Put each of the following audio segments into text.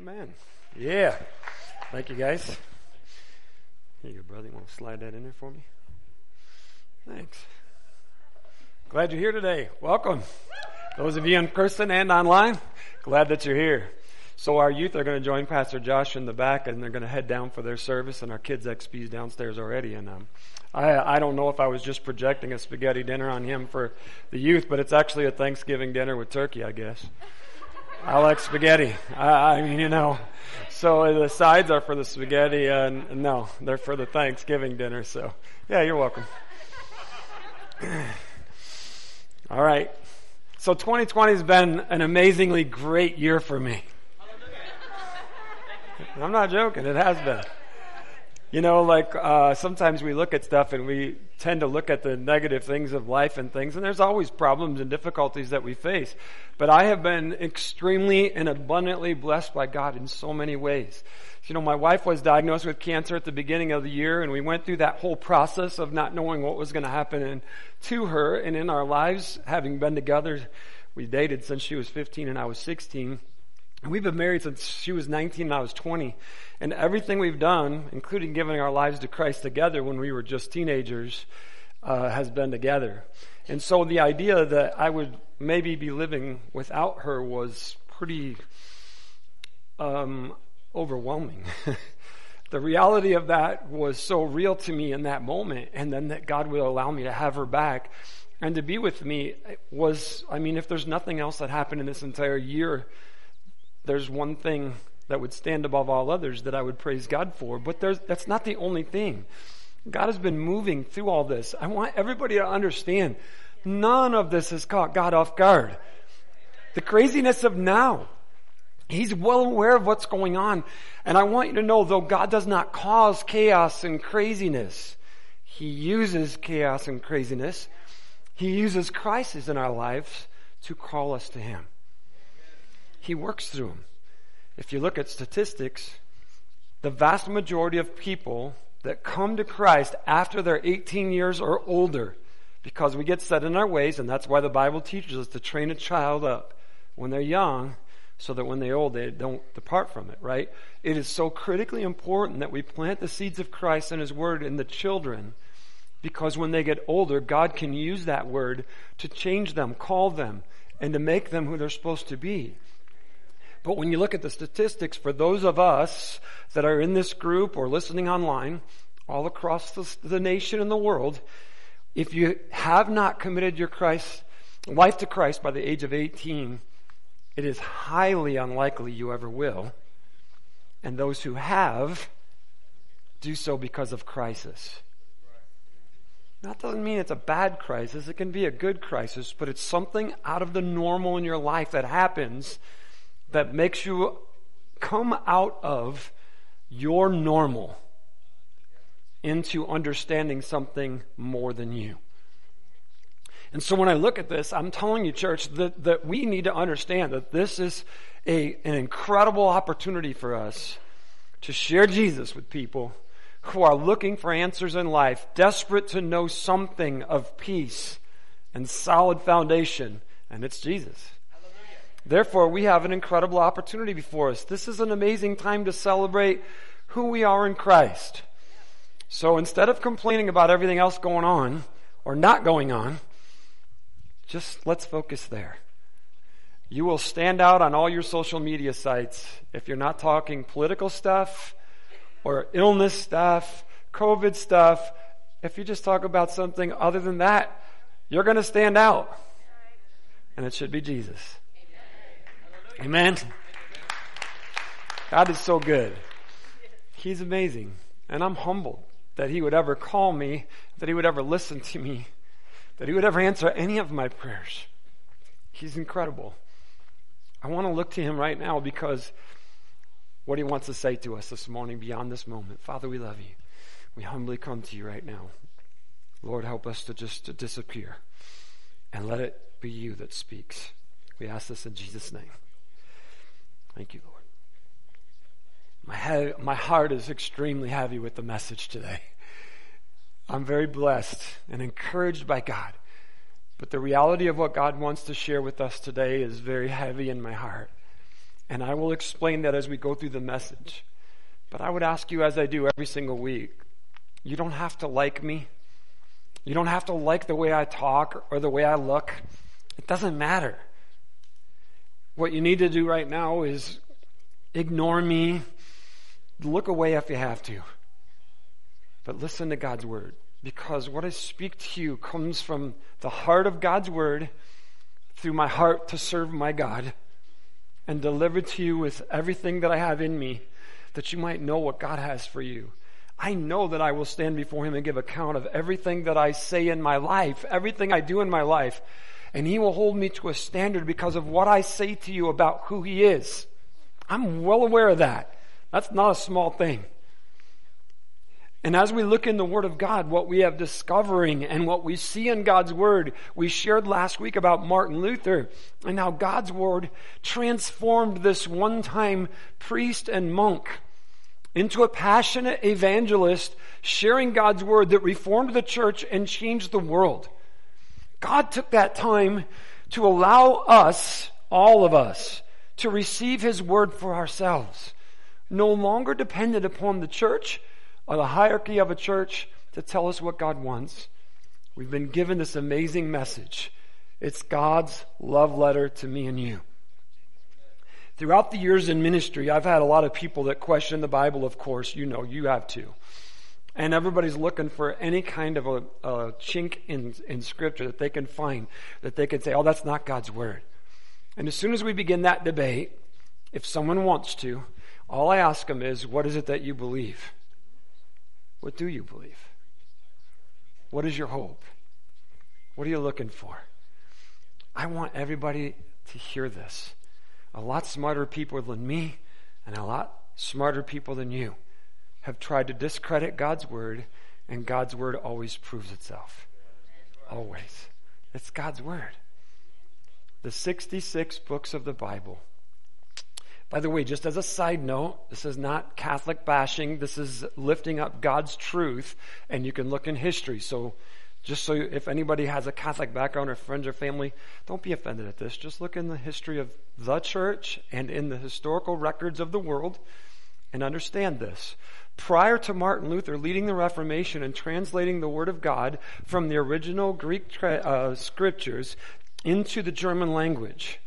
Amen. Yeah. Thank you, guys. Here you go, brother. You want to slide that in there for me? Thanks. Glad you're here today. Welcome. Those of you in person and online, glad that you're here. So our youth are going to join Pastor Josh in the back, and they're going to head down for their service, and our kids XP's downstairs already. And um, I, I don't know if I was just projecting a spaghetti dinner on him for the youth, but it's actually a Thanksgiving dinner with turkey, I guess. I like spaghetti. I, I mean, you know. So the sides are for the spaghetti, and no, they're for the Thanksgiving dinner. So, yeah, you're welcome. All right. So 2020 has been an amazingly great year for me. I'm not joking. It has been. You know, like uh, sometimes we look at stuff and we tend to look at the negative things of life and things, and there's always problems and difficulties that we face. But I have been extremely and abundantly blessed by God in so many ways. You know, my wife was diagnosed with cancer at the beginning of the year, and we went through that whole process of not knowing what was going to happen and to her and in our lives, having been together. We dated since she was 15 and I was 16. We've been married since she was 19 and I was 20. And everything we've done, including giving our lives to Christ together when we were just teenagers, uh, has been together. And so the idea that I would maybe be living without her was pretty um, overwhelming. the reality of that was so real to me in that moment, and then that God would allow me to have her back and to be with me was, I mean, if there's nothing else that happened in this entire year, there's one thing that would stand above all others that I would praise God for, but that's not the only thing. God has been moving through all this. I want everybody to understand none of this has caught God off guard. The craziness of now. He's well aware of what's going on. And I want you to know, though God does not cause chaos and craziness, He uses chaos and craziness. He uses crisis in our lives to call us to Him. He works through them. If you look at statistics, the vast majority of people that come to Christ after they're 18 years or older, because we get set in our ways, and that's why the Bible teaches us to train a child up when they're young so that when they're old they don't depart from it, right? It is so critically important that we plant the seeds of Christ and His Word in the children because when they get older, God can use that Word to change them, call them, and to make them who they're supposed to be. But when you look at the statistics for those of us that are in this group or listening online, all across the, the nation and the world, if you have not committed your Christ, life to Christ by the age of 18, it is highly unlikely you ever will. And those who have do so because of crisis. That doesn't mean it's a bad crisis. It can be a good crisis, but it's something out of the normal in your life that happens that makes you come out of your normal into understanding something more than you. And so when I look at this, I'm telling you, church, that, that we need to understand that this is a, an incredible opportunity for us to share Jesus with people who are looking for answers in life, desperate to know something of peace and solid foundation, and it's Jesus. Therefore, we have an incredible opportunity before us. This is an amazing time to celebrate who we are in Christ. So instead of complaining about everything else going on or not going on, just let's focus there. You will stand out on all your social media sites if you're not talking political stuff or illness stuff, COVID stuff. If you just talk about something other than that, you're going to stand out. And it should be Jesus. Amen. God is so good. He's amazing. And I'm humbled that He would ever call me, that He would ever listen to me, that He would ever answer any of my prayers. He's incredible. I want to look to Him right now because what He wants to say to us this morning beyond this moment. Father, we love you. We humbly come to you right now. Lord, help us to just to disappear and let it be you that speaks. We ask this in Jesus' name. Thank you, Lord. My, my heart is extremely heavy with the message today. I'm very blessed and encouraged by God. But the reality of what God wants to share with us today is very heavy in my heart. And I will explain that as we go through the message. But I would ask you, as I do every single week, you don't have to like me. You don't have to like the way I talk or the way I look. It doesn't matter. What you need to do right now is ignore me, look away if you have to. But listen to God's word. Because what I speak to you comes from the heart of God's word through my heart to serve my God and deliver to you with everything that I have in me that you might know what God has for you. I know that I will stand before Him and give account of everything that I say in my life, everything I do in my life. And He will hold me to a standard because of what I say to you about who He is. I'm well aware of that. That's not a small thing. And as we look in the Word of God, what we have discovering and what we see in God's Word, we shared last week about Martin Luther and how God's Word transformed this one time priest and monk into a passionate evangelist sharing God's Word that reformed the church and changed the world. God took that time to allow us, all of us, to receive His Word for ourselves. No longer dependent upon the church, or the hierarchy of a church to tell us what God wants. We've been given this amazing message. It's God's love letter to me and you. Throughout the years in ministry, I've had a lot of people that question the Bible, of course. You know, you have too. And everybody's looking for any kind of a, a chink in, in Scripture that they can find that they can say, oh, that's not God's Word. And as soon as we begin that debate, if someone wants to, all I ask them is, what is it that you believe? What do you believe? What is your hope? What are you looking for? I want everybody to hear this. A lot smarter people than me and a lot smarter people than you have tried to discredit God's word, and God's word always proves itself. Always. It's God's word. The 66 books of the Bible by the way, just as a side note, this is not Catholic bashing. This is lifting up God's truth, and you can look in history. So, just so if anybody has a Catholic background or friends or family, don't be offended at this. Just look in the history of the church and in the historical records of the world and understand this. Prior to Martin Luther leading the Reformation and translating the Word of God from the original Greek uh, scriptures into the German language,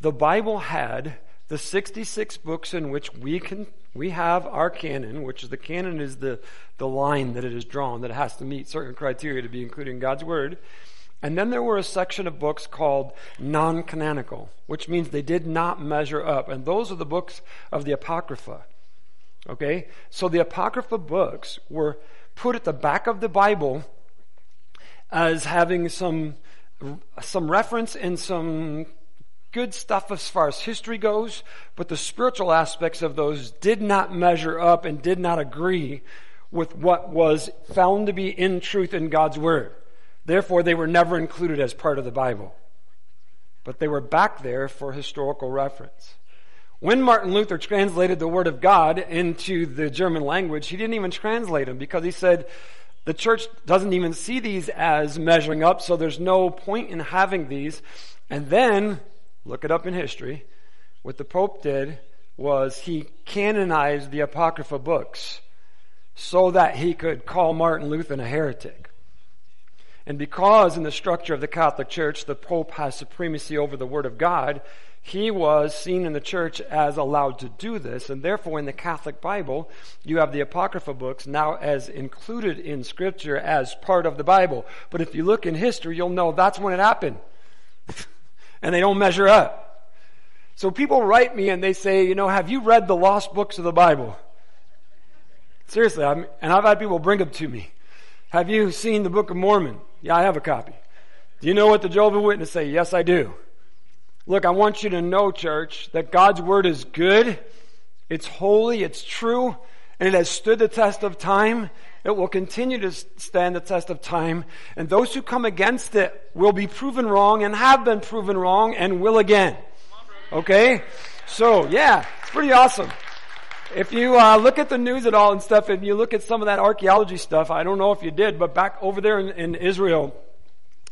the Bible had the 66 books in which we can we have our canon, which is the canon is the, the line that it is drawn that it has to meet certain criteria to be included in God's Word. And then there were a section of books called non canonical, which means they did not measure up. And those are the books of the Apocrypha. Okay? So the Apocrypha books were put at the back of the Bible as having some, some reference and some good stuff as far as history goes, but the spiritual aspects of those did not measure up and did not agree with what was found to be in truth in God's Word. Therefore, they were never included as part of the Bible. But they were back there for historical reference. When Martin Luther translated the Word of God into the German language, he didn't even translate them because he said, the church doesn't even see these as measuring up, so there's no point in having these. And then Look it up in history. What the Pope did was he canonized the Apocrypha books so that he could call Martin Luther a heretic. And because in the structure of the Catholic Church the Pope has supremacy over the Word of God, he was seen in the church as allowed to do this, and therefore in the Catholic Bible, you have the Apocrypha books now as included in Scripture as part of the Bible. But if you look in history, you'll know that's when it happened. and they don't measure up. So people write me and they say, you know, have you read the lost books of the Bible? Seriously, I'm, and I've had people bring them to me. Have you seen the Book of Mormon? Yeah, I have a copy. Do you know what the Jehovah's Witness say? Yes, I do. Look, I want you to know, church, that God's Word is good, it's holy, it's true, and it has stood the test of time, it will continue to stand the test of time, and those who come against it will be proven wrong and have been proven wrong and will again. Okay? So, yeah, it's pretty awesome. If you uh, look at the news at all and stuff, and you look at some of that archaeology stuff, I don't know if you did, but back over there in, in Israel,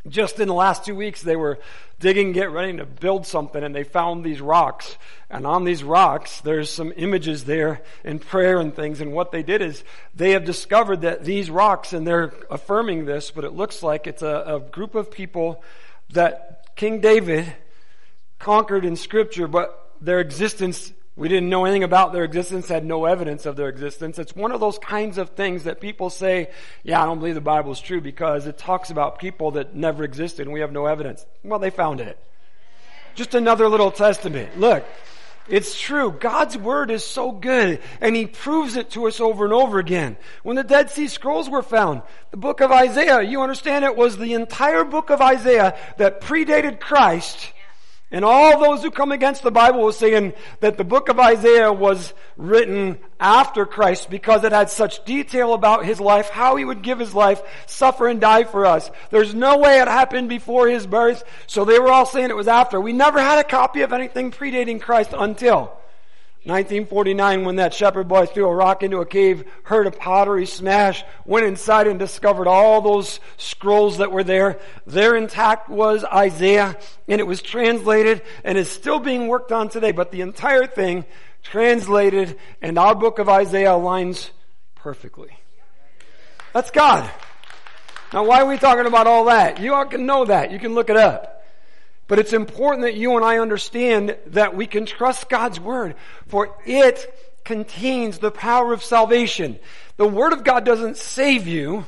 just in the last two weeks, they were digging, get ready to build something, and they found these rocks. And on these rocks, there's some images there and prayer and things. And what they did is they have discovered that these rocks, and they're affirming this, but it looks like it's a, a group of people that King David conquered in Scripture, but their existence we didn't know anything about their existence, had no evidence of their existence. It's one of those kinds of things that people say, yeah, I don't believe the Bible is true because it talks about people that never existed and we have no evidence. Well, they found it. Just another little testament. Look, it's true. God's word is so good and he proves it to us over and over again. When the Dead Sea Scrolls were found, the book of Isaiah, you understand it was the entire book of Isaiah that predated Christ and all those who come against the Bible were saying that the book of Isaiah was written after Christ because it had such detail about his life, how he would give his life, suffer and die for us. There's no way it happened before his birth, so they were all saying it was after. We never had a copy of anything predating Christ until 1949 when that shepherd boy threw a rock into a cave, heard a pottery smash, went inside and discovered all those scrolls that were there. There intact was Isaiah and it was translated and is still being worked on today, but the entire thing translated and our book of Isaiah aligns perfectly. That's God. Now why are we talking about all that? You all can know that. You can look it up. But it's important that you and I understand that we can trust God's Word, for it contains the power of salvation. The Word of God doesn't save you.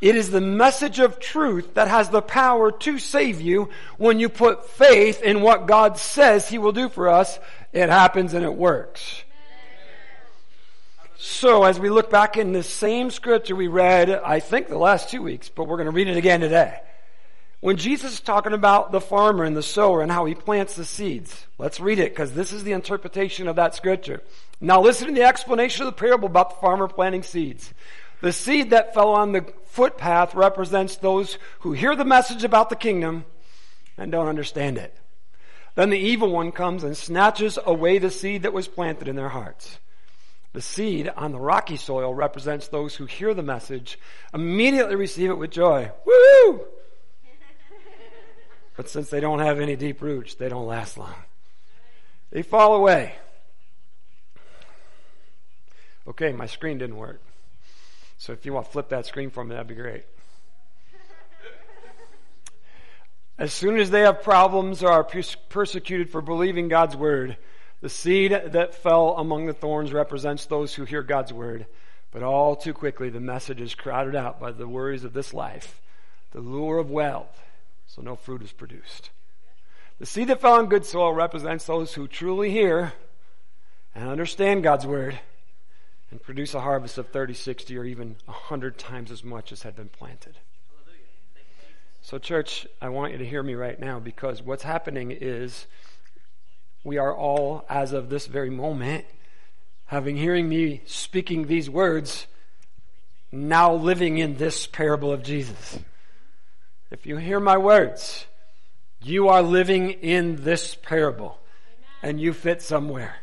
It is the message of truth that has the power to save you when you put faith in what God says He will do for us. It happens and it works. So as we look back in the same scripture we read, I think the last two weeks, but we're going to read it again today. When Jesus is talking about the farmer and the sower and how he plants the seeds, let's read it because this is the interpretation of that scripture. Now listen to the explanation of the parable about the farmer planting seeds. The seed that fell on the footpath represents those who hear the message about the kingdom and don't understand it. Then the evil one comes and snatches away the seed that was planted in their hearts. The seed on the rocky soil represents those who hear the message, immediately receive it with joy. But since they don't have any deep roots, they don't last long. They fall away. Okay, my screen didn't work. So if you want to flip that screen for me, that'd be great. As soon as they have problems or are persecuted for believing God's word, the seed that fell among the thorns represents those who hear God's word. But all too quickly, the message is crowded out by the worries of this life, the lure of wealth, so no fruit is produced. The seed that fell on good soil represents those who truly hear and understand God's word and produce a harvest of 30, 60, or even 100 times as much as had been planted. So, church, I want you to hear me right now because what's happening is we are all, as of this very moment, having hearing me speaking these words, now living in this parable of Jesus. If you hear my words, you are living in this parable and you fit somewhere.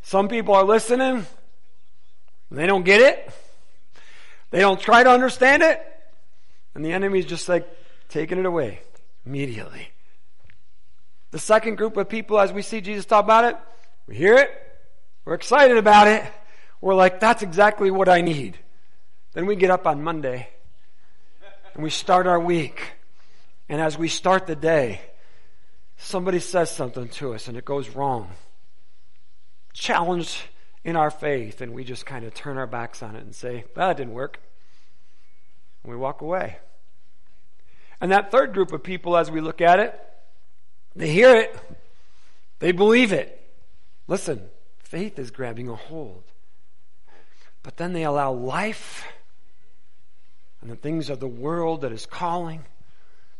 Some people are listening, they don't get it, they don't try to understand it, and the enemy is just like taking it away immediately. The second group of people, as we see Jesus talk about it, we hear it, we're excited about it, we're like, that's exactly what I need. Then we get up on Monday and we start our week. And as we start the day, somebody says something to us and it goes wrong. Challenged in our faith, and we just kind of turn our backs on it and say, well, that didn't work. And we walk away. And that third group of people, as we look at it, they hear it, they believe it. Listen, faith is grabbing a hold. But then they allow life and the things of the world that is calling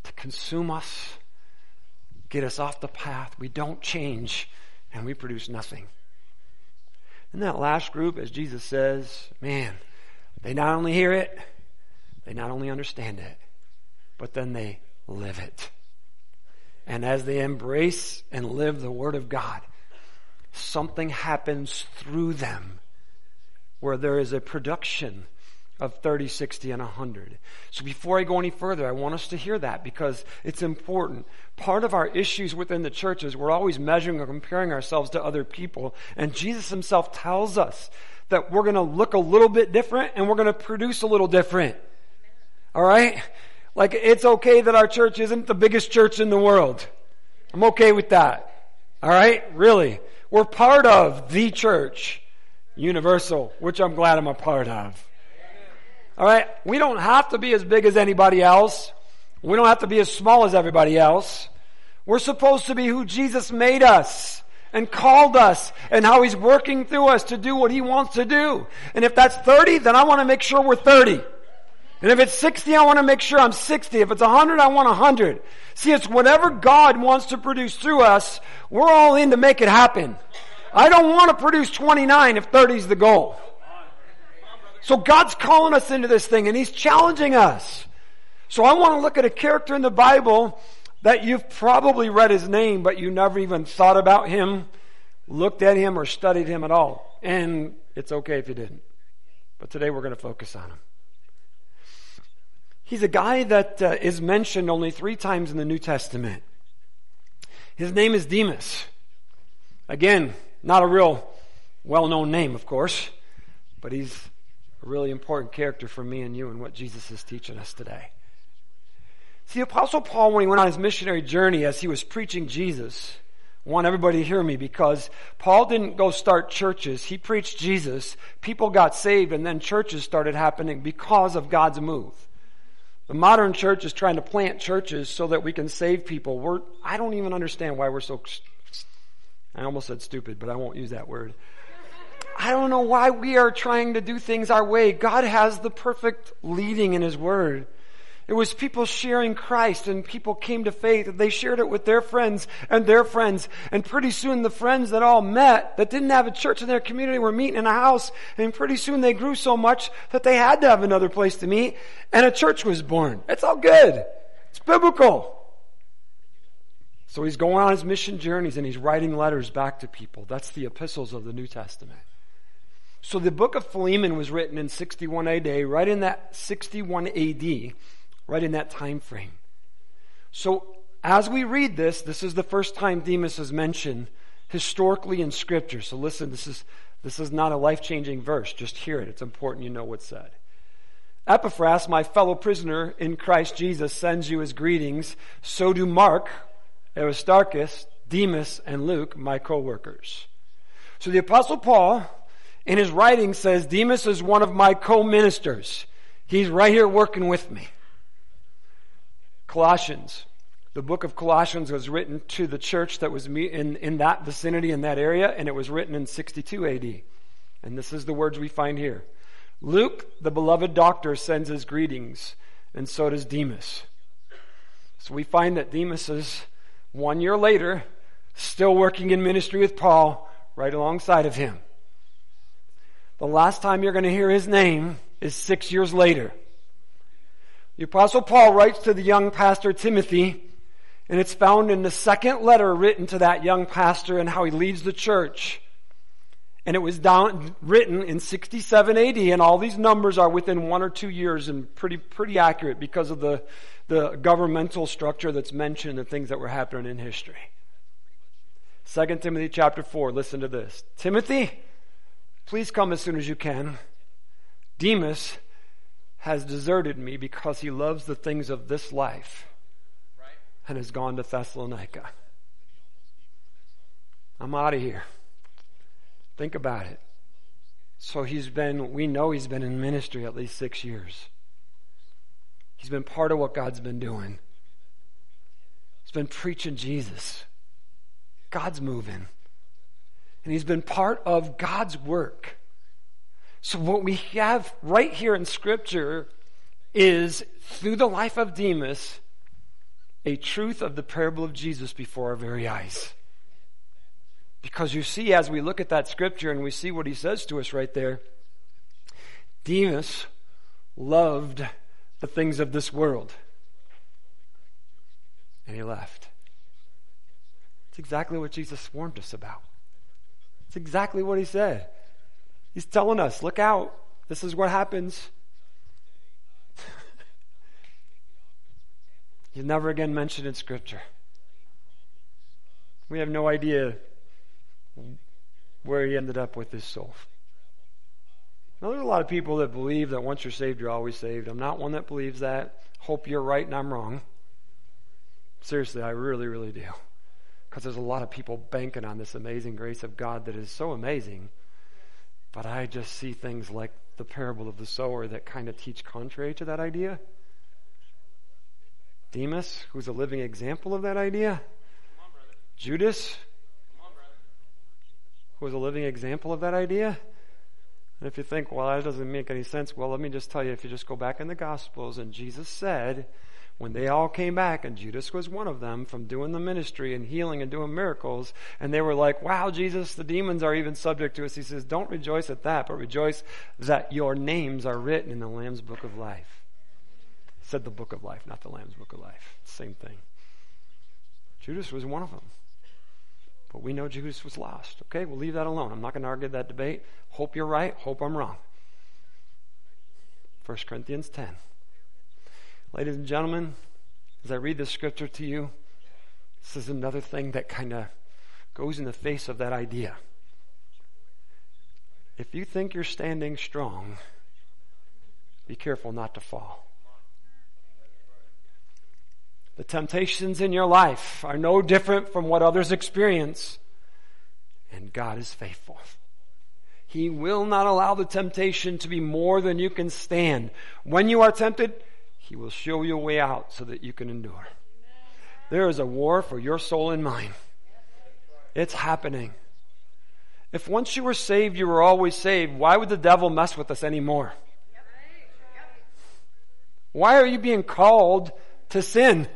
to consume us, get us off the path. We don't change and we produce nothing. In that last group, as Jesus says, man, they not only hear it, they not only understand it, but then they live it. And as they embrace and live the Word of God, something happens through them where there is a production of 30, 60, and 100. So before I go any further, I want us to hear that because it's important. Part of our issues within the church is we're always measuring or comparing ourselves to other people. And Jesus himself tells us that we're going to look a little bit different and we're going to produce a little different. All right? Like it's okay that our church isn't the biggest church in the world. I'm okay with that. All right? Really. We're part of the church, universal, which I'm glad I'm a part of. All right? We don't have to be as big as anybody else. We don't have to be as small as everybody else. We're supposed to be who Jesus made us and called us and how he's working through us to do what he wants to do. And if that's 30, then I want to make sure we're 30. And if it's 60, I want to make sure I'm 60. If it's 100, I want 100. See, it's whatever God wants to produce through us, we're all in to make it happen. I don't want to produce 29 if 30 is the goal. So God's calling us into this thing and He's challenging us. So I want to look at a character in the Bible that you've probably read his name, but you never even thought about him, looked at him, or studied him at all. And it's okay if you didn't. But today we're going to focus on him. He's a guy that uh, is mentioned only three times in the New Testament. His name is Demas. Again, not a real well known name, of course, but he's really important character for me and you and what Jesus is teaching us today. See, Apostle Paul, when he went on his missionary journey as he was preaching Jesus, want everybody to hear me because Paul didn't go start churches. He preached Jesus. People got saved and then churches started happening because of God's move. The modern church is trying to plant churches so that we can save people. We're, I don't even understand why we're so, I almost said stupid, but I won't use that word. I don't know why we are trying to do things our way. God has the perfect leading in His Word. It was people sharing Christ and people came to faith and they shared it with their friends and their friends. And pretty soon the friends that all met that didn't have a church in their community were meeting in a house. And pretty soon they grew so much that they had to have another place to meet and a church was born. It's all good. It's biblical. So he's going on his mission journeys and he's writing letters back to people. That's the epistles of the New Testament. So the book of Philemon was written in 61 AD, right in that 61 AD, right in that time frame. So as we read this, this is the first time Demas is mentioned historically in Scripture. So listen, this is this is not a life-changing verse. Just hear it. It's important you know what's said. Epaphras, my fellow prisoner in Christ Jesus, sends you his greetings. So do Mark, Aristarchus, Demas, and Luke, my co-workers. So the apostle Paul, in his writing says, Demas is one of my co-ministers. He's right here working with me. Colossians. The book of Colossians was written to the church that was in, in that vicinity, in that area, and it was written in 62 AD. And this is the words we find here. Luke, the beloved doctor, sends his greetings, and so does Demas. So we find that Demas is one year later still working in ministry with Paul right alongside of him. The last time you're going to hear his name is six years later. The apostle Paul writes to the young pastor Timothy, and it's found in the second letter written to that young pastor and how he leads the church. And it was down, written in 67 AD, and all these numbers are within one or two years and pretty, pretty accurate because of the, the governmental structure that's mentioned and things that were happening in history. 2 Timothy chapter 4, listen to this. Timothy, please come as soon as you can. Demas, has deserted me because he loves the things of this life and has gone to Thessalonica. I'm out of here. Think about it. So he's been, we know he's been in ministry at least six years. He's been part of what God's been doing. He's been preaching Jesus. God's moving. And he's been part of God's work. So, what we have right here in Scripture is through the life of Demas, a truth of the parable of Jesus before our very eyes. Because you see, as we look at that scripture and we see what he says to us right there, Demas loved the things of this world. And he left. It's exactly what Jesus warned us about. It's exactly what he said. He's telling us, look out. This is what happens. He's never again mentioned in Scripture. We have no idea where he ended up with his soul. Now, there's a lot of people that believe that once you're saved, you're always saved. I'm not one that believes that. Hope you're right and I'm wrong. Seriously, I really, really do. Because there's a lot of people banking on this amazing grace of God that is so amazing. But I just see things like the parable of the sower that kind of teach contrary to that idea. Demas, who's a living example of that idea. Judas, who was a living example of that idea. And if you think, well, that doesn't make any sense, well, let me just tell you, if you just go back in the Gospels, and Jesus said, when they all came back, and Judas was one of them from doing the ministry and healing and doing miracles, and they were like, wow, Jesus, the demons are even subject to us. He says, don't rejoice at that, but rejoice that your names are written in the Lamb's book of life. said the book of life, not the Lamb's book of life. Same thing. Judas was one of them. But we know Judas was lost. Okay, we'll leave that alone. I'm not going to argue that debate. Hope you're right. Hope I'm wrong. 1 Corinthians 10. Ladies and gentlemen, as I read this scripture to you, this is another thing that kind of goes in the face of that idea. If you think you're standing strong, be careful not to fall. The temptations in your life are no different from what others experience. And God is faithful. He will not allow the temptation to be more than you can stand. When you are tempted, He will show you a way out so that you can endure. There is a war for your soul and mine. It's happening. If once you were saved, you were always saved, why would the devil mess with us anymore? Why are you being called to sin?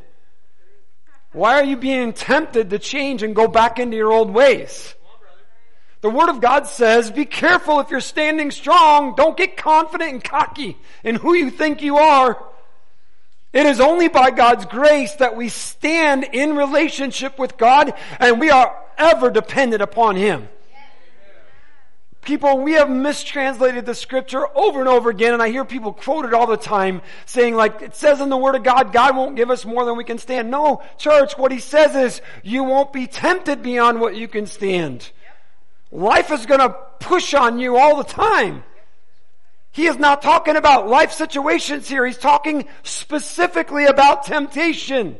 Why are you being tempted to change and go back into your old ways? The Word of God says, be careful if you're standing strong. Don't get confident and cocky in who you think you are. It is only by God's grace that we stand in relationship with God and we are ever dependent upon Him. People, we have mistranslated the scripture over and over again, and I hear people quote it all the time, saying like, it says in the Word of God, God won't give us more than we can stand. No, church, what He says is, you won't be tempted beyond what you can stand. Life is gonna push on you all the time. He is not talking about life situations here. He's talking specifically about temptation.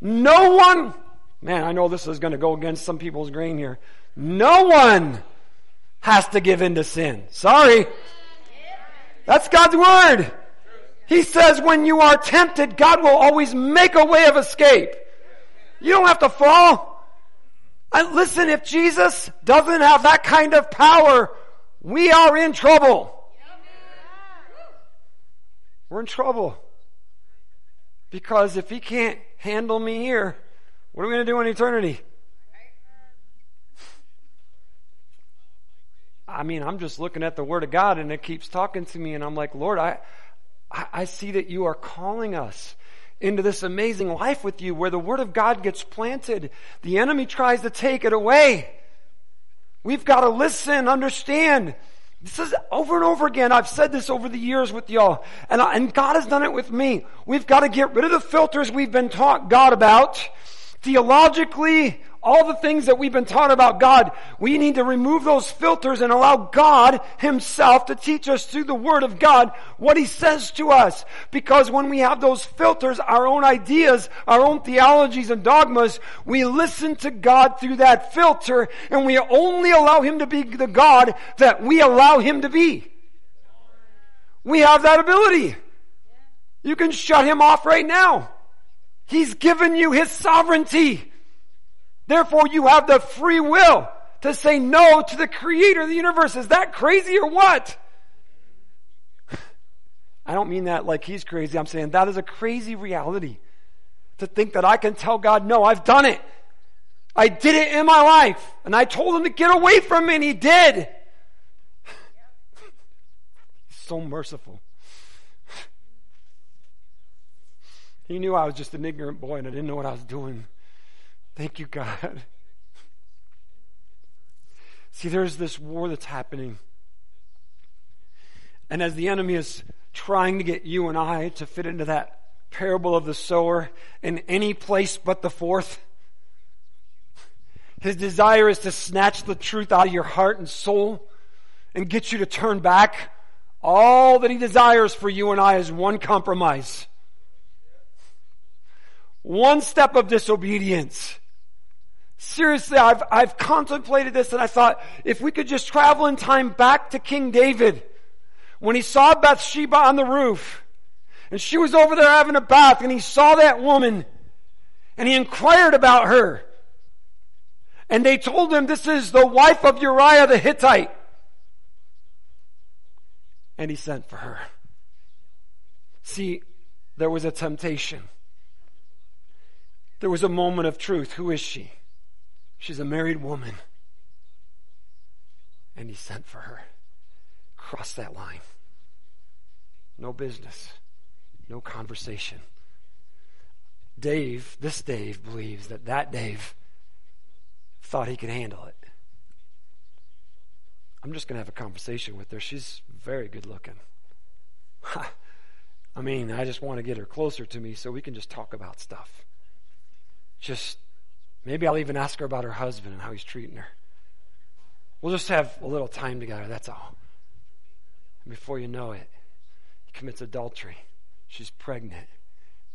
No one, man, I know this is going to go against some people's grain here. No one has to give in to sin. Sorry. That's God's word. He says when you are tempted, God will always make a way of escape. You don't have to fall. And listen, if Jesus doesn't have that kind of power, we are in trouble. We're in trouble. Because if he can't handle me here, what are we going to do in eternity? I mean, I'm just looking at the Word of God and it keeps talking to me, and I'm like, Lord, I, I see that you are calling us into this amazing life with you where the Word of God gets planted. The enemy tries to take it away. We've got to listen, understand. This is over and over again. I've said this over the years with y'all. And, I, and God has done it with me. We've got to get rid of the filters we've been taught God about. Theologically, all the things that we've been taught about God, we need to remove those filters and allow God Himself to teach us through the Word of God what He says to us. Because when we have those filters, our own ideas, our own theologies and dogmas, we listen to God through that filter and we only allow Him to be the God that we allow Him to be. We have that ability. You can shut Him off right now. He's given you His sovereignty. Therefore, you have the free will to say no to the creator of the universe. Is that crazy or what? I don't mean that like he's crazy. I'm saying that is a crazy reality. To think that I can tell God, no, I've done it. I did it in my life. And I told him to get away from me and he did. He's so merciful. He knew I was just an ignorant boy and I didn't know what I was doing. Thank you, God. See, there's this war that's happening. And as the enemy is trying to get you and I to fit into that parable of the sower in any place but the fourth. His desire is to snatch the truth out of your heart and soul and get you to turn back. All that he desires for you and I is one compromise. One step of disobedience. Seriously, I've, I've contemplated this and I thought, if we could just travel in time back to King David, when he saw Bathsheba on the roof, and she was over there having a bath, and he saw that woman, and he inquired about her. And they told him, this is the wife of Uriah the Hittite. And he sent for her. See, there was a temptation. There was a moment of truth. Who is she? She's a married woman. And he sent for her. Cross that line. No business. No conversation. Dave, this Dave, believes that that Dave thought he could handle it. I'm just going to have a conversation with her. She's very good looking. I mean, I just want to get her closer to me so we can just talk about stuff. Just maybe I'll even ask her about her husband and how he's treating her. We'll just have a little time together, that's all. And before you know it, he commits adultery. She's pregnant.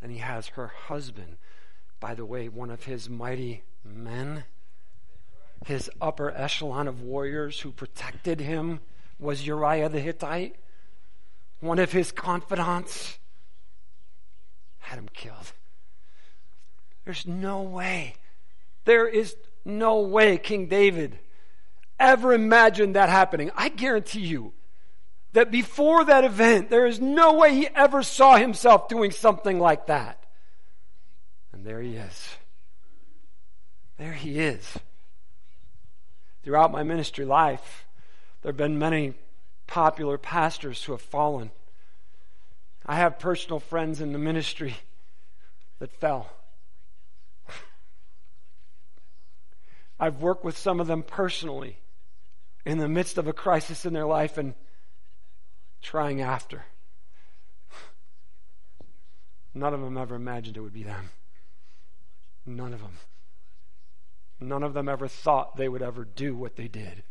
And he has her husband, by the way, one of his mighty men his upper echelon of warriors who protected him was Uriah the Hittite. One of his confidants had him killed. There's no way. There is no way King David ever imagined that happening. I guarantee you that before that event, there is no way he ever saw himself doing something like that. And there he is. There he is throughout my ministry life, there have been many popular pastors who have fallen. I have personal friends in the ministry that fell. I've worked with some of them personally in the midst of a crisis in their life and trying after. None of them ever imagined it would be them. None of them. None of them ever thought they would ever do what they did.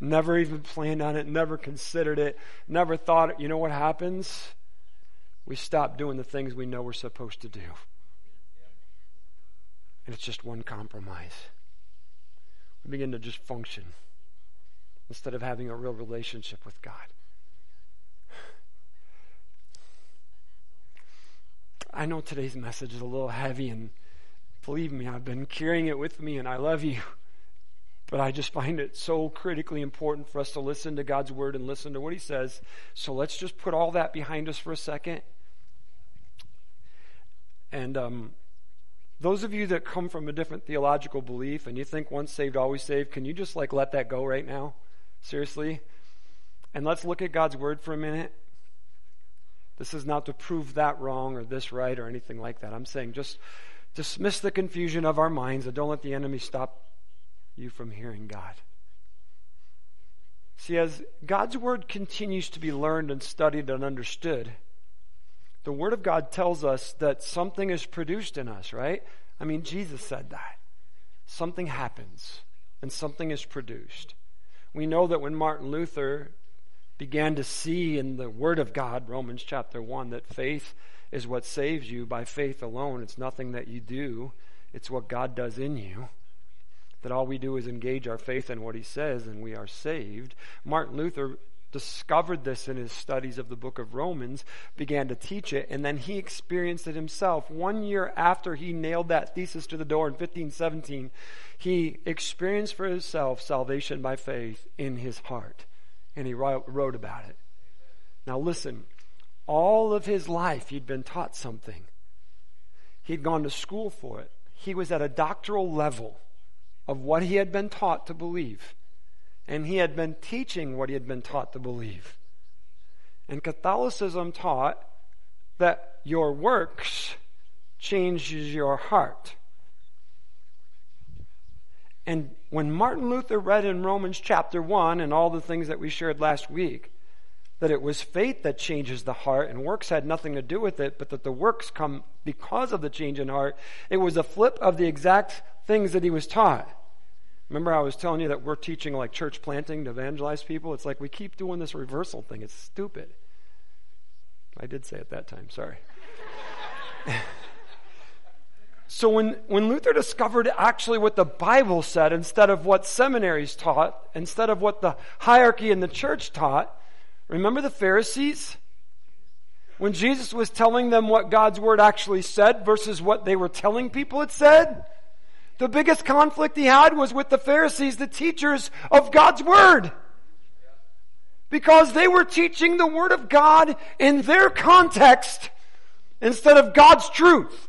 Never even planned on it, never considered it, never thought, you know what happens? We stop doing the things we know we're supposed to do. And it's just one compromise. We begin to just function instead of having a real relationship with God. I know today's message is a little heavy and Believe me, I've been carrying it with me and I love you. But I just find it so critically important for us to listen to God's word and listen to what He says. So let's just put all that behind us for a second. And um, those of you that come from a different theological belief and you think once saved, always saved, can you just like let that go right now? Seriously? And let's look at God's word for a minute. This is not to prove that wrong or this right or anything like that. I'm saying just Dismiss the confusion of our minds and don't let the enemy stop you from hearing God. See, as God's Word continues to be learned and studied and understood, the Word of God tells us that something is produced in us, right? I mean, Jesus said that. Something happens and something is produced. We know that when Martin Luther began to see in the Word of God, Romans chapter 1, that faith is what saves you by faith alone. It's nothing that you do, it's what God does in you. That all we do is engage our faith in what He says and we are saved. Martin Luther discovered this in his studies of the book of Romans, began to teach it, and then he experienced it himself. One year after he nailed that thesis to the door in 1517, he experienced for himself salvation by faith in his heart. And he wrote about it. Now listen, all of his life, he'd been taught something. He'd gone to school for it. He was at a doctoral level of what he had been taught to believe. And he had been teaching what he had been taught to believe. And Catholicism taught that your works changes your heart. And when Martin Luther read in Romans chapter 1 and all the things that we shared last week, that it was faith that changes the heart and works had nothing to do with it, but that the works come because of the change in heart. It was a flip of the exact things that he was taught. Remember, I was telling you that we're teaching like church planting to evangelize people? It's like we keep doing this reversal thing. It's stupid. I did say it that time, sorry. so when, when Luther discovered actually what the Bible said instead of what seminaries taught, instead of what the hierarchy in the church taught, remember the Pharisees? When Jesus was telling them what God's word actually said versus what they were telling people it said? The biggest conflict he had was with the Pharisees, the teachers of God's Word. Because they were teaching the Word of God in their context instead of God's truth.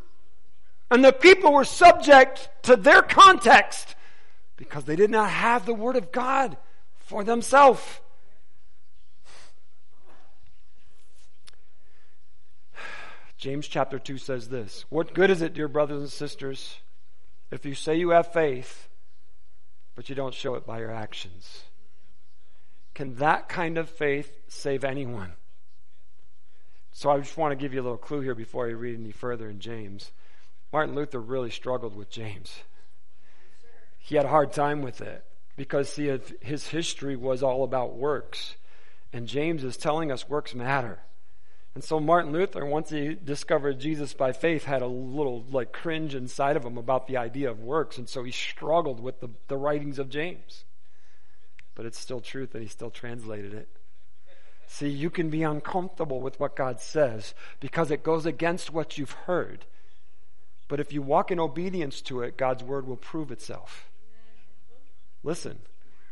And the people were subject to their context because they did not have the Word of God for themselves. James chapter 2 says this What good is it, dear brothers and sisters? If you say you have faith, but you don't show it by your actions, can that kind of faith save anyone? So I just want to give you a little clue here before I read any further in James. Martin Luther really struggled with James. He had a hard time with it because see his history was all about works. And James is telling us works matter. And so Martin Luther, once he discovered Jesus by faith, had a little like cringe inside of him about the idea of works. And so he struggled with the, the writings of James. But it's still truth and he still translated it. See, you can be uncomfortable with what God says because it goes against what you've heard. But if you walk in obedience to it, God's word will prove itself. Listen,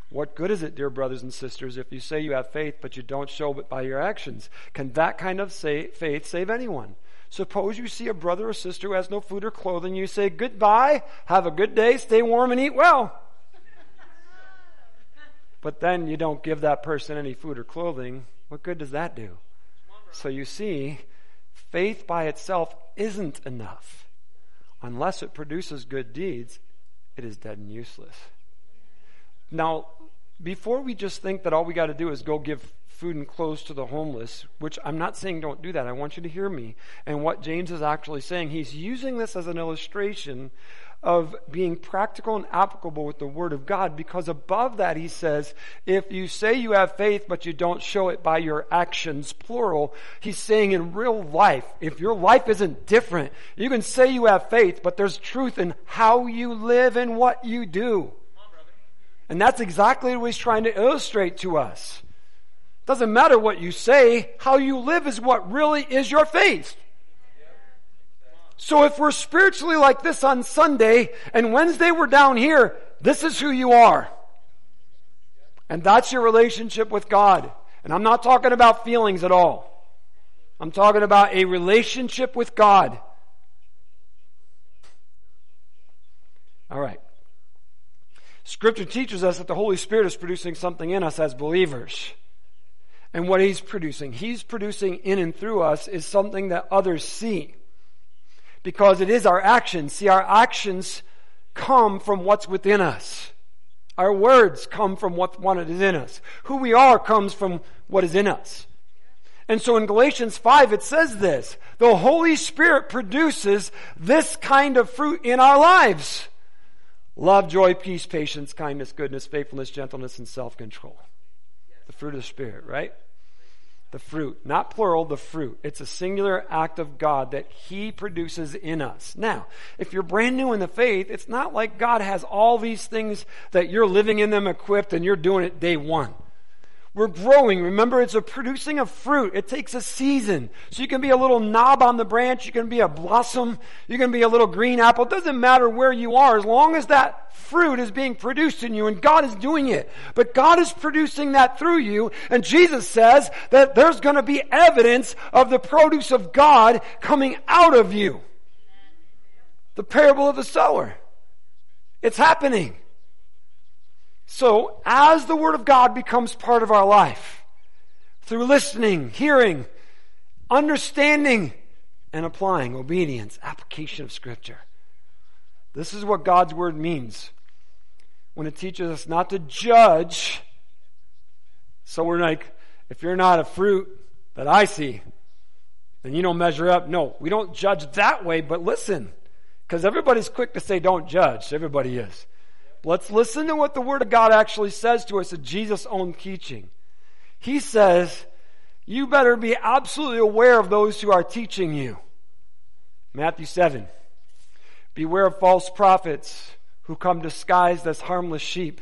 what good is it, dear brothers and sisters, if you say you have faith, but you don't show it by your actions? Can that kind of faith save anyone? Suppose you see a brother or sister who has no food or clothing. You say, Goodbye, have a good day, stay warm, and eat well. But then you don't give that person any food or clothing. What good does that do? So you see, faith by itself isn't enough. Unless it produces good deeds, it is dead and useless. Now, before we just think that all we got to do is go give food and clothes to the homeless, which I'm not saying don't do that. I want you to hear me. And what James is actually saying, he's using this as an illustration of being practical and applicable with the Word of God because above that he says, if you say you have faith but you don't show it by your actions, plural, he's saying in real life, if your life isn't different, you can say you have faith, but there's truth in how you live and what you do. And that's exactly what he's trying to illustrate to us. Doesn't matter what you say, how you live is what really is your faith. So if we're spiritually like this on Sunday and Wednesday we're down here, this is who you are. And that's your relationship with God. And I'm not talking about feelings at all. I'm talking about a relationship with God. All right. Scripture teaches us that the Holy Spirit is producing something in us as believers. And what He's producing, He's producing in and through us is something that others see. Because it is our actions. See, our actions come from what's within us. Our words come from what, is in us. Who we are comes from what is in us. And so in Galatians 5, it says this the Holy Spirit produces this kind of fruit in our lives love, joy, peace, patience, kindness, goodness, faithfulness, gentleness, and self control. The fruit of the Spirit, right? The fruit, not plural, the fruit. It's a singular act of God that He produces in us. Now, if you're brand new in the faith, it's not like God has all these things that you're living in them equipped and you're doing it day one. We're growing. Remember, it's a producing of fruit. It takes a season. So you can be a little knob on the branch. You can be a blossom. You can be a little green apple. It doesn't matter where you are as long as that fruit is being produced in you and God is doing it. But God is producing that through you. And Jesus says that there's going to be evidence of the produce of God coming out of you. The parable of the sower. It's happening. So, as the Word of God becomes part of our life, through listening, hearing, understanding, and applying, obedience, application of Scripture. This is what God's Word means when it teaches us not to judge. So we're like, if you're not a fruit that I see, then you don't measure up. No, we don't judge that way, but listen, because everybody's quick to say don't judge. Everybody is. Let's listen to what the Word of God actually says to us in Jesus' own teaching. He says, you better be absolutely aware of those who are teaching you. Matthew 7. Beware of false prophets who come disguised as harmless sheep,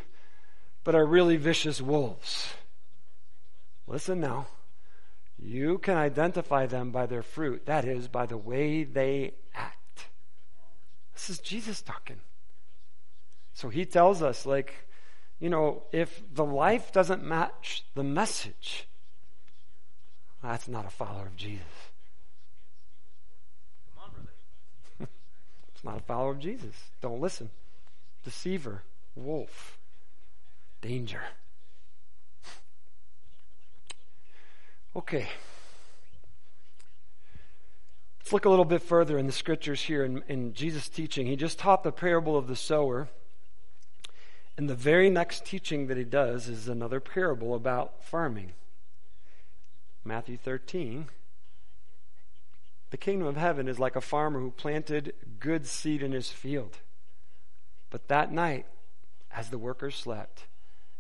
but are really vicious wolves. Listen now. You can identify them by their fruit, that is, by the way they act. This is Jesus talking. So he tells us, like, you know, if the life doesn't match the message, that's not a follower of Jesus. it's not a follower of Jesus. Don't listen. Deceiver, wolf, danger. Okay. Let's look a little bit further in the scriptures here in, in Jesus' teaching. He just taught the parable of the sower. And the very next teaching that he does is another parable about farming. Matthew 13. The kingdom of heaven is like a farmer who planted good seed in his field. But that night, as the workers slept,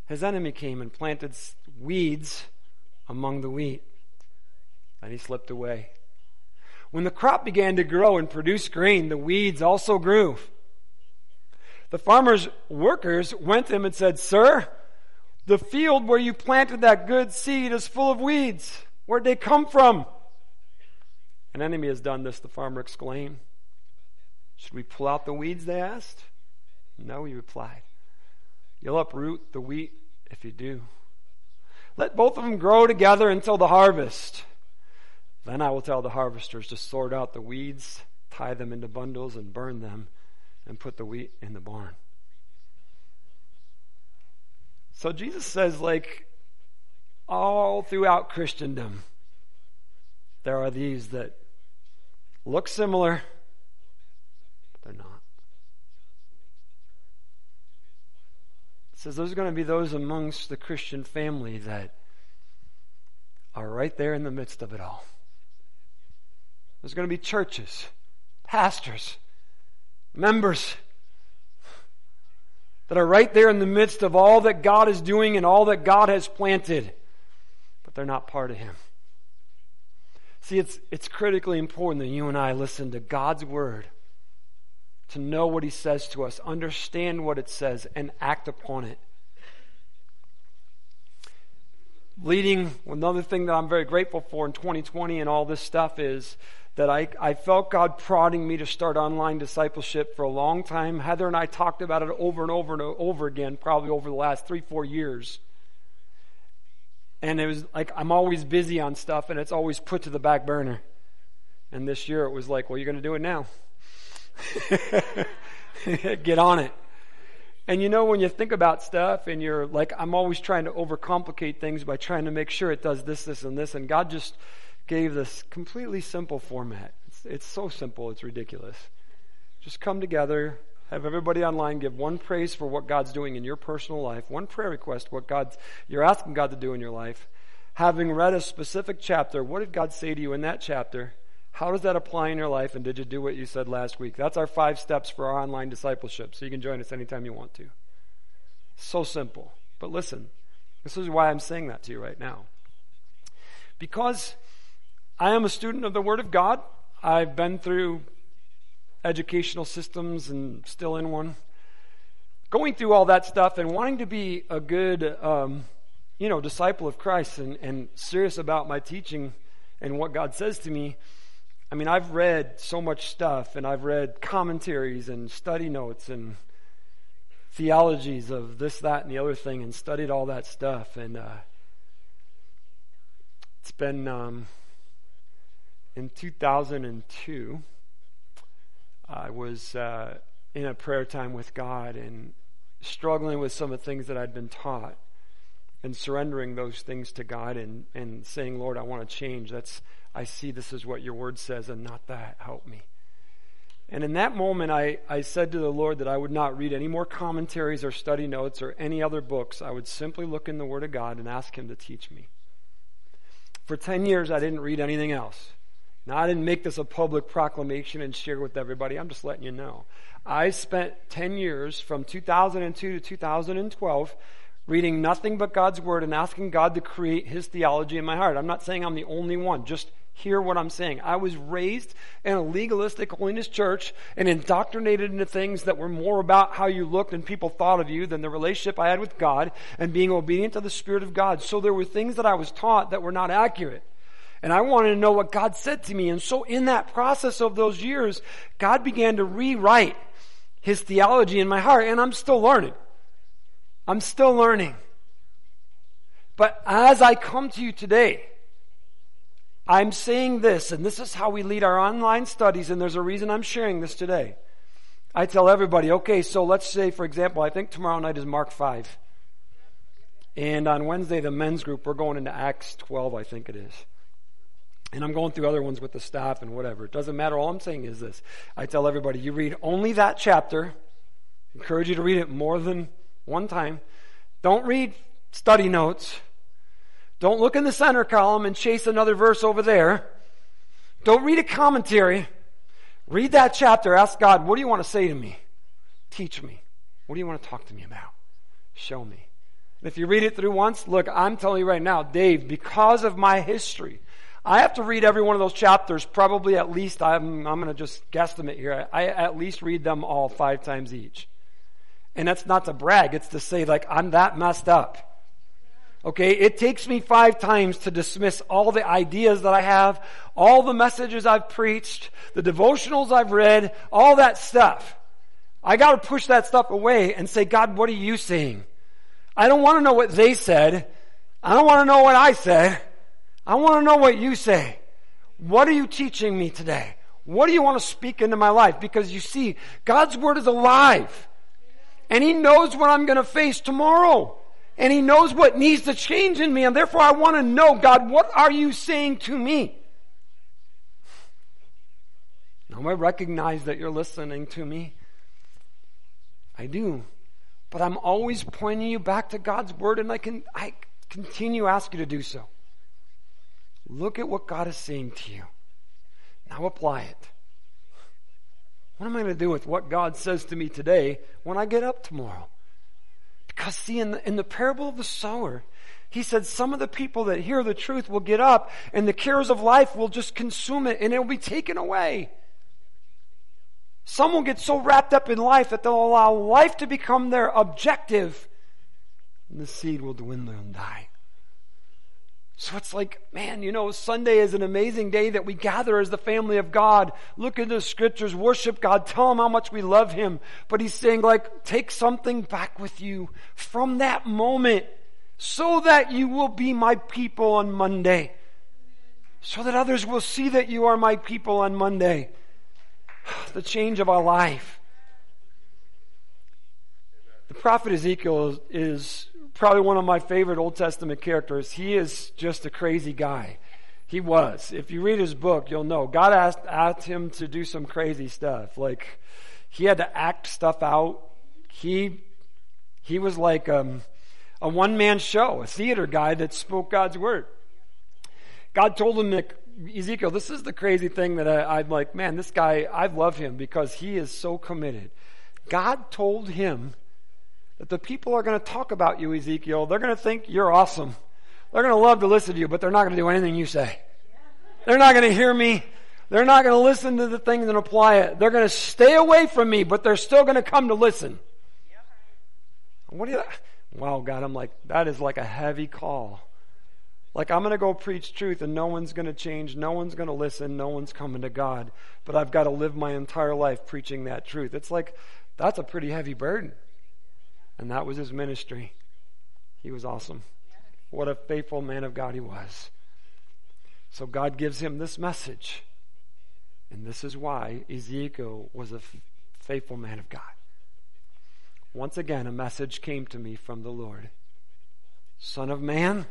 his enemy came and planted weeds among the wheat. And he slipped away. When the crop began to grow and produce grain, the weeds also grew. The farmer's workers went to him and said, Sir, the field where you planted that good seed is full of weeds. Where'd they come from? An enemy has done this, the farmer exclaimed. Should we pull out the weeds? They asked. No, he replied. You'll uproot the wheat if you do. Let both of them grow together until the harvest. Then I will tell the harvesters to sort out the weeds, tie them into bundles, and burn them and put the wheat in the barn. So Jesus says, like, all throughout Christendom, there are these that look similar, but they're not. It says there's going to be those amongst the Christian family that are right there in the midst of it all. There's going to be churches, pastors, members that are right there in the midst of all that God is doing and all that God has planted, but they're not part of Him. See, it's, it's critically important that you and I listen to God's Word, to know what He says to us, understand what it says, and act upon it. Leading, another thing that I'm very grateful for in 2020 and all this stuff is that I, I felt God prodding me to start online discipleship for a long time. Heather and I talked about it over and over and over again, probably over the last three, four years. And it was like I'm always busy on stuff and it's always put to the back burner. And this year it was like, well, you're going to do it now. Get on it. And you know, when you think about stuff and you're like, I'm always trying to overcomplicate things by trying to make sure it does this, this, and this. And God just gave this completely simple format. It's, it's so simple, it's ridiculous. Just come together, have everybody online give one praise for what God's doing in your personal life, one prayer request, what God's, you're asking God to do in your life. Having read a specific chapter, what did God say to you in that chapter? How does that apply in your life? And did you do what you said last week? That's our five steps for our online discipleship. So you can join us anytime you want to. So simple. But listen, this is why I'm saying that to you right now. Because I am a student of the Word of God. I've been through educational systems and still in one. Going through all that stuff and wanting to be a good, um, you know, disciple of Christ and, and serious about my teaching and what God says to me. I mean, I've read so much stuff and I've read commentaries and study notes and theologies of this, that, and the other thing and studied all that stuff. And uh, it's been. Um, in 2002, I was uh, in a prayer time with God and struggling with some of the things that I'd been taught and surrendering those things to God and, and saying, Lord, I want to change. That's I see this is what your word says and not that. Help me. And in that moment, I, I said to the Lord that I would not read any more commentaries or study notes or any other books. I would simply look in the Word of God and ask Him to teach me. For 10 years, I didn't read anything else. Now, I didn't make this a public proclamation and share with everybody. I'm just letting you know. I spent 10 years from 2002 to 2012 reading nothing but God's Word and asking God to create His theology in my heart. I'm not saying I'm the only one. Just hear what I'm saying. I was raised in a legalistic holiness church and indoctrinated into things that were more about how you looked and people thought of you than the relationship I had with God and being obedient to the Spirit of God. So there were things that I was taught that were not accurate. And I wanted to know what God said to me. And so in that process of those years, God began to rewrite His theology in my heart. And I'm still learning. I'm still learning. But as I come to you today, I'm saying this, and this is how we lead our online studies, and there's a reason I'm sharing this today. I tell everybody, okay, so let's say, for example, I think tomorrow night is Mark 5. And on Wednesday, the men's group, we're going into Acts 12, I think it is. And I'm going through other ones with the staff and whatever. It doesn't matter. All I'm saying is this. I tell everybody, you read only that chapter. Encourage you to read it more than one time. Don't read study notes. Don't look in the center column and chase another verse over there. Don't read a commentary. Read that chapter. Ask God, what do you want to say to me? Teach me. What do you want to talk to me about? Show me. And if you read it through once, look, I'm telling you right now, Dave, because of my history, I have to read every one of those chapters probably at least, I'm, I'm going to just guesstimate here, I at least read them all five times each. And that's not to brag, it's to say, like, I'm that messed up. Okay, it takes me five times to dismiss all the ideas that I have, all the messages I've preached, the devotionals I've read, all that stuff. I gotta push that stuff away and say, God, what are you saying? I don't want to know what they said. I don't want to know what I said. I want to know what you say. What are you teaching me today? What do you want to speak into my life? Because you see, God's Word is alive. And He knows what I'm going to face tomorrow and He knows what needs to change in me, and therefore I want to know, God, what are you saying to me? Now I recognize that you're listening to me. I do. But I'm always pointing you back to God's Word, and I can I continue to ask you to do so. Look at what God is saying to you. Now apply it. What am I going to do with what God says to me today when I get up tomorrow? Because see, in the, in the parable of the sower, he said some of the people that hear the truth will get up and the cares of life will just consume it and it will be taken away. Some will get so wrapped up in life that they'll allow life to become their objective and the seed will dwindle and die. So it's like, man, you know, Sunday is an amazing day that we gather as the family of God, look into the scriptures, worship God, tell Him how much we love Him. But He's saying, like, take something back with you from that moment so that you will be my people on Monday. So that others will see that you are my people on Monday. The change of our life. The prophet Ezekiel is probably one of my favorite Old Testament characters. He is just a crazy guy. He was. If you read his book, you'll know. God asked, asked him to do some crazy stuff. Like, he had to act stuff out. He, he was like um, a one man show, a theater guy that spoke God's word. God told him that Ezekiel, this is the crazy thing that I, I'm like, man, this guy, I love him because he is so committed. God told him that the people are going to talk about you, Ezekiel. They're going to think you're awesome. They're going to love to listen to you, but they're not going to do anything you say. They're not going to hear me. They're not going to listen to the things and apply it. They're going to stay away from me, but they're still going to come to listen. What do you, wow, God, I'm like, that is like a heavy call. Like, I'm going to go preach truth and no one's going to change. No one's going to listen. No one's coming to God. But I've got to live my entire life preaching that truth. It's like, that's a pretty heavy burden. And that was his ministry. He was awesome. What a faithful man of God he was. So God gives him this message. And this is why Ezekiel was a faithful man of God. Once again, a message came to me from the Lord Son of man,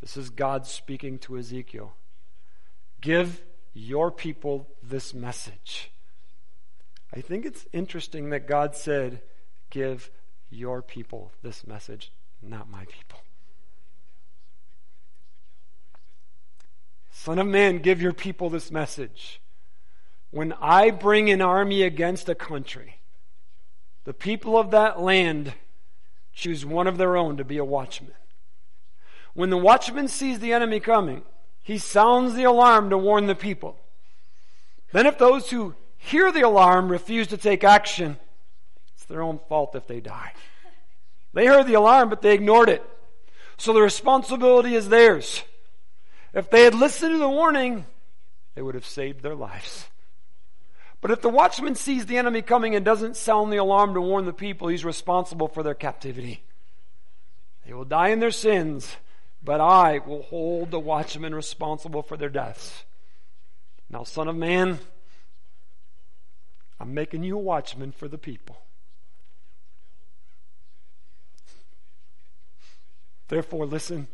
this is God speaking to Ezekiel. Give your people this message. I think it's interesting that God said, Give your people this message, not my people. Son of man, give your people this message. When I bring an army against a country, the people of that land choose one of their own to be a watchman. When the watchman sees the enemy coming, he sounds the alarm to warn the people. Then, if those who hear the alarm refuse to take action, their own fault if they die. They heard the alarm, but they ignored it. So the responsibility is theirs. If they had listened to the warning, they would have saved their lives. But if the watchman sees the enemy coming and doesn't sound the alarm to warn the people, he's responsible for their captivity. They will die in their sins, but I will hold the watchman responsible for their deaths. Now, Son of Man, I'm making you a watchman for the people. Therefore, listen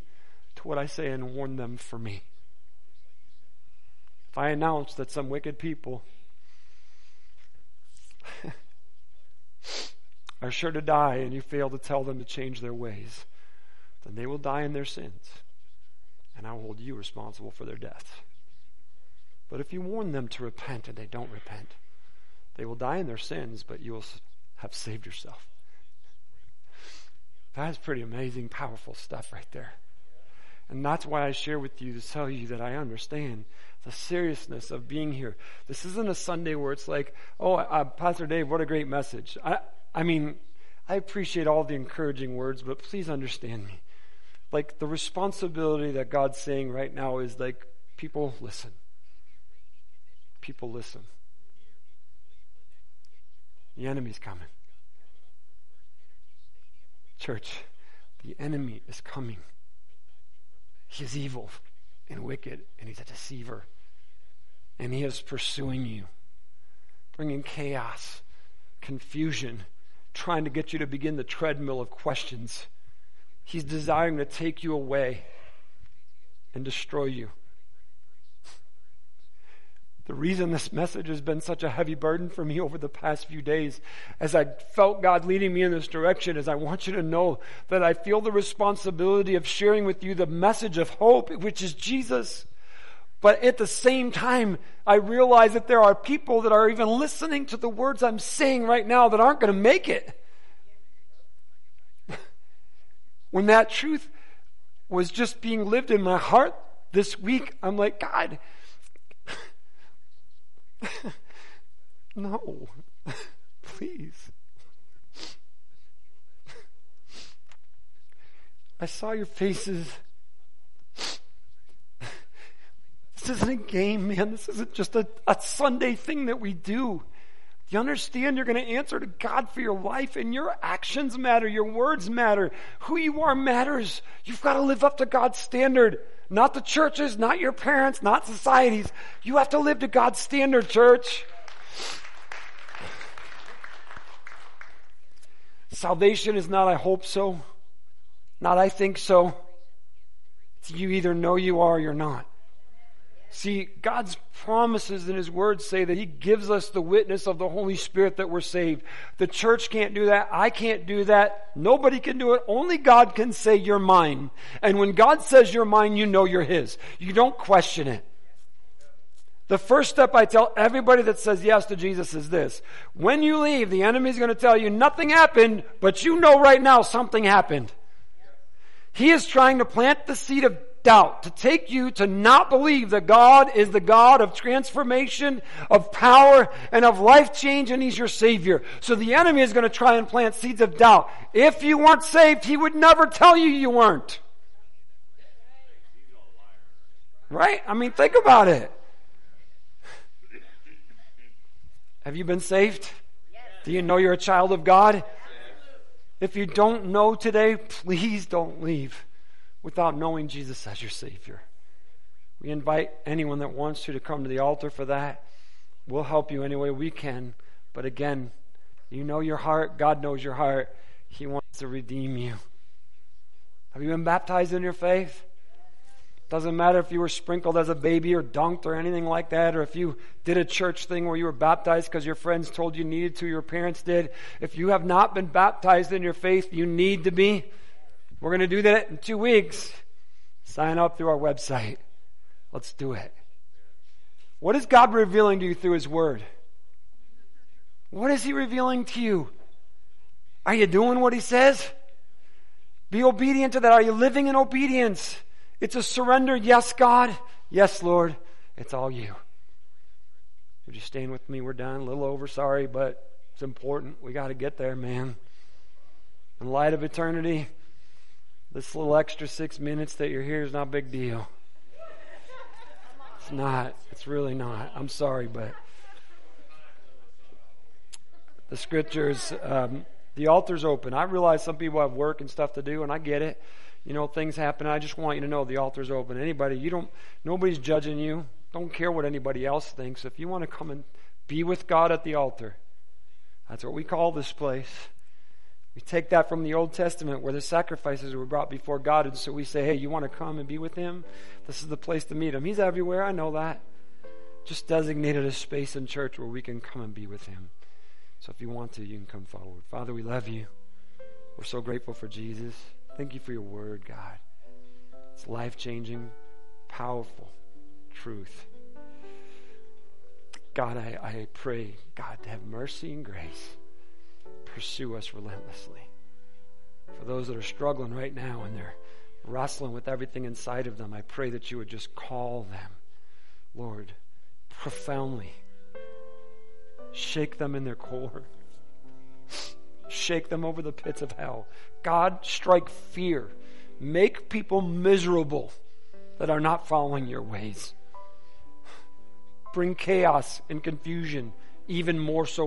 to what I say and warn them for me. If I announce that some wicked people are sure to die and you fail to tell them to change their ways, then they will die in their sins, and I will hold you responsible for their death. But if you warn them to repent and they don't repent, they will die in their sins, but you will have saved yourself. That's pretty amazing, powerful stuff right there. And that's why I share with you to tell you that I understand the seriousness of being here. This isn't a Sunday where it's like, oh, uh, Pastor Dave, what a great message. I, I mean, I appreciate all the encouraging words, but please understand me. Like, the responsibility that God's saying right now is like, people listen. People listen. The enemy's coming. Church, the enemy is coming. He is evil and wicked, and he's a deceiver. And he is pursuing you, bringing chaos, confusion, trying to get you to begin the treadmill of questions. He's desiring to take you away and destroy you. The reason this message has been such a heavy burden for me over the past few days, as I felt God leading me in this direction, is I want you to know that I feel the responsibility of sharing with you the message of hope, which is Jesus. But at the same time, I realize that there are people that are even listening to the words I'm saying right now that aren't going to make it. when that truth was just being lived in my heart this week, I'm like, God, no, please. I saw your faces. This isn't a game, man. This isn't just a, a Sunday thing that we do. You understand you're going to answer to God for your life, and your actions matter, your words matter, who you are matters. You've got to live up to God's standard. Not the churches, not your parents, not societies. You have to live to God's standard, church. Salvation is not I hope so, not I think so. It's you either know you are or you're not. See, God's promises in His Word say that He gives us the witness of the Holy Spirit that we're saved. The church can't do that. I can't do that. Nobody can do it. Only God can say, You're mine. And when God says you're mine, you know you're His. You don't question it. The first step I tell everybody that says yes to Jesus is this. When you leave, the enemy's going to tell you nothing happened, but you know right now something happened. He is trying to plant the seed of doubt, to take you to not believe that God is the God of transformation, of power, and of life change, and He's your Savior. So the enemy is going to try and plant seeds of doubt. If you weren't saved, He would never tell you you weren't. Right? I mean, think about it. Have you been saved? Do you know you're a child of God? If you don't know today, please don't leave without knowing Jesus as your Savior. We invite anyone that wants to to come to the altar for that. We'll help you any way we can. But again, you know your heart. God knows your heart. He wants to redeem you. Have you been baptized in your faith? Doesn't matter if you were sprinkled as a baby or dunked or anything like that, or if you did a church thing where you were baptized because your friends told you needed to, your parents did. If you have not been baptized in your faith, you need to be. We're going to do that in two weeks. Sign up through our website. Let's do it. What is God revealing to you through His Word? What is He revealing to you? Are you doing what He says? Be obedient to that. Are you living in obedience? It's a surrender. Yes, God. Yes, Lord. It's all you. Would you stand with me? We're done. A little over. Sorry, but it's important. We got to get there, man. In light of eternity, this little extra six minutes that you're here is not a big deal. It's not. It's really not. I'm sorry, but the scriptures, um, the altar's open. I realize some people have work and stuff to do, and I get it. You know, things happen. I just want you to know the altar's open. Anybody, you don't, nobody's judging you. Don't care what anybody else thinks. If you want to come and be with God at the altar, that's what we call this place. We take that from the Old Testament where the sacrifices were brought before God, and so we say, hey, you want to come and be with Him? This is the place to meet Him. He's everywhere, I know that. Just designated a space in church where we can come and be with Him. So if you want to, you can come forward. Father, we love you. We're so grateful for Jesus. Thank you for your word, God. It's life changing, powerful truth. God, I, I pray, God, to have mercy and grace. Pursue us relentlessly. For those that are struggling right now and they're wrestling with everything inside of them, I pray that you would just call them, Lord, profoundly. Shake them in their core. Shake them over the pits of hell. God, strike fear. Make people miserable that are not following your ways. Bring chaos and confusion, even more so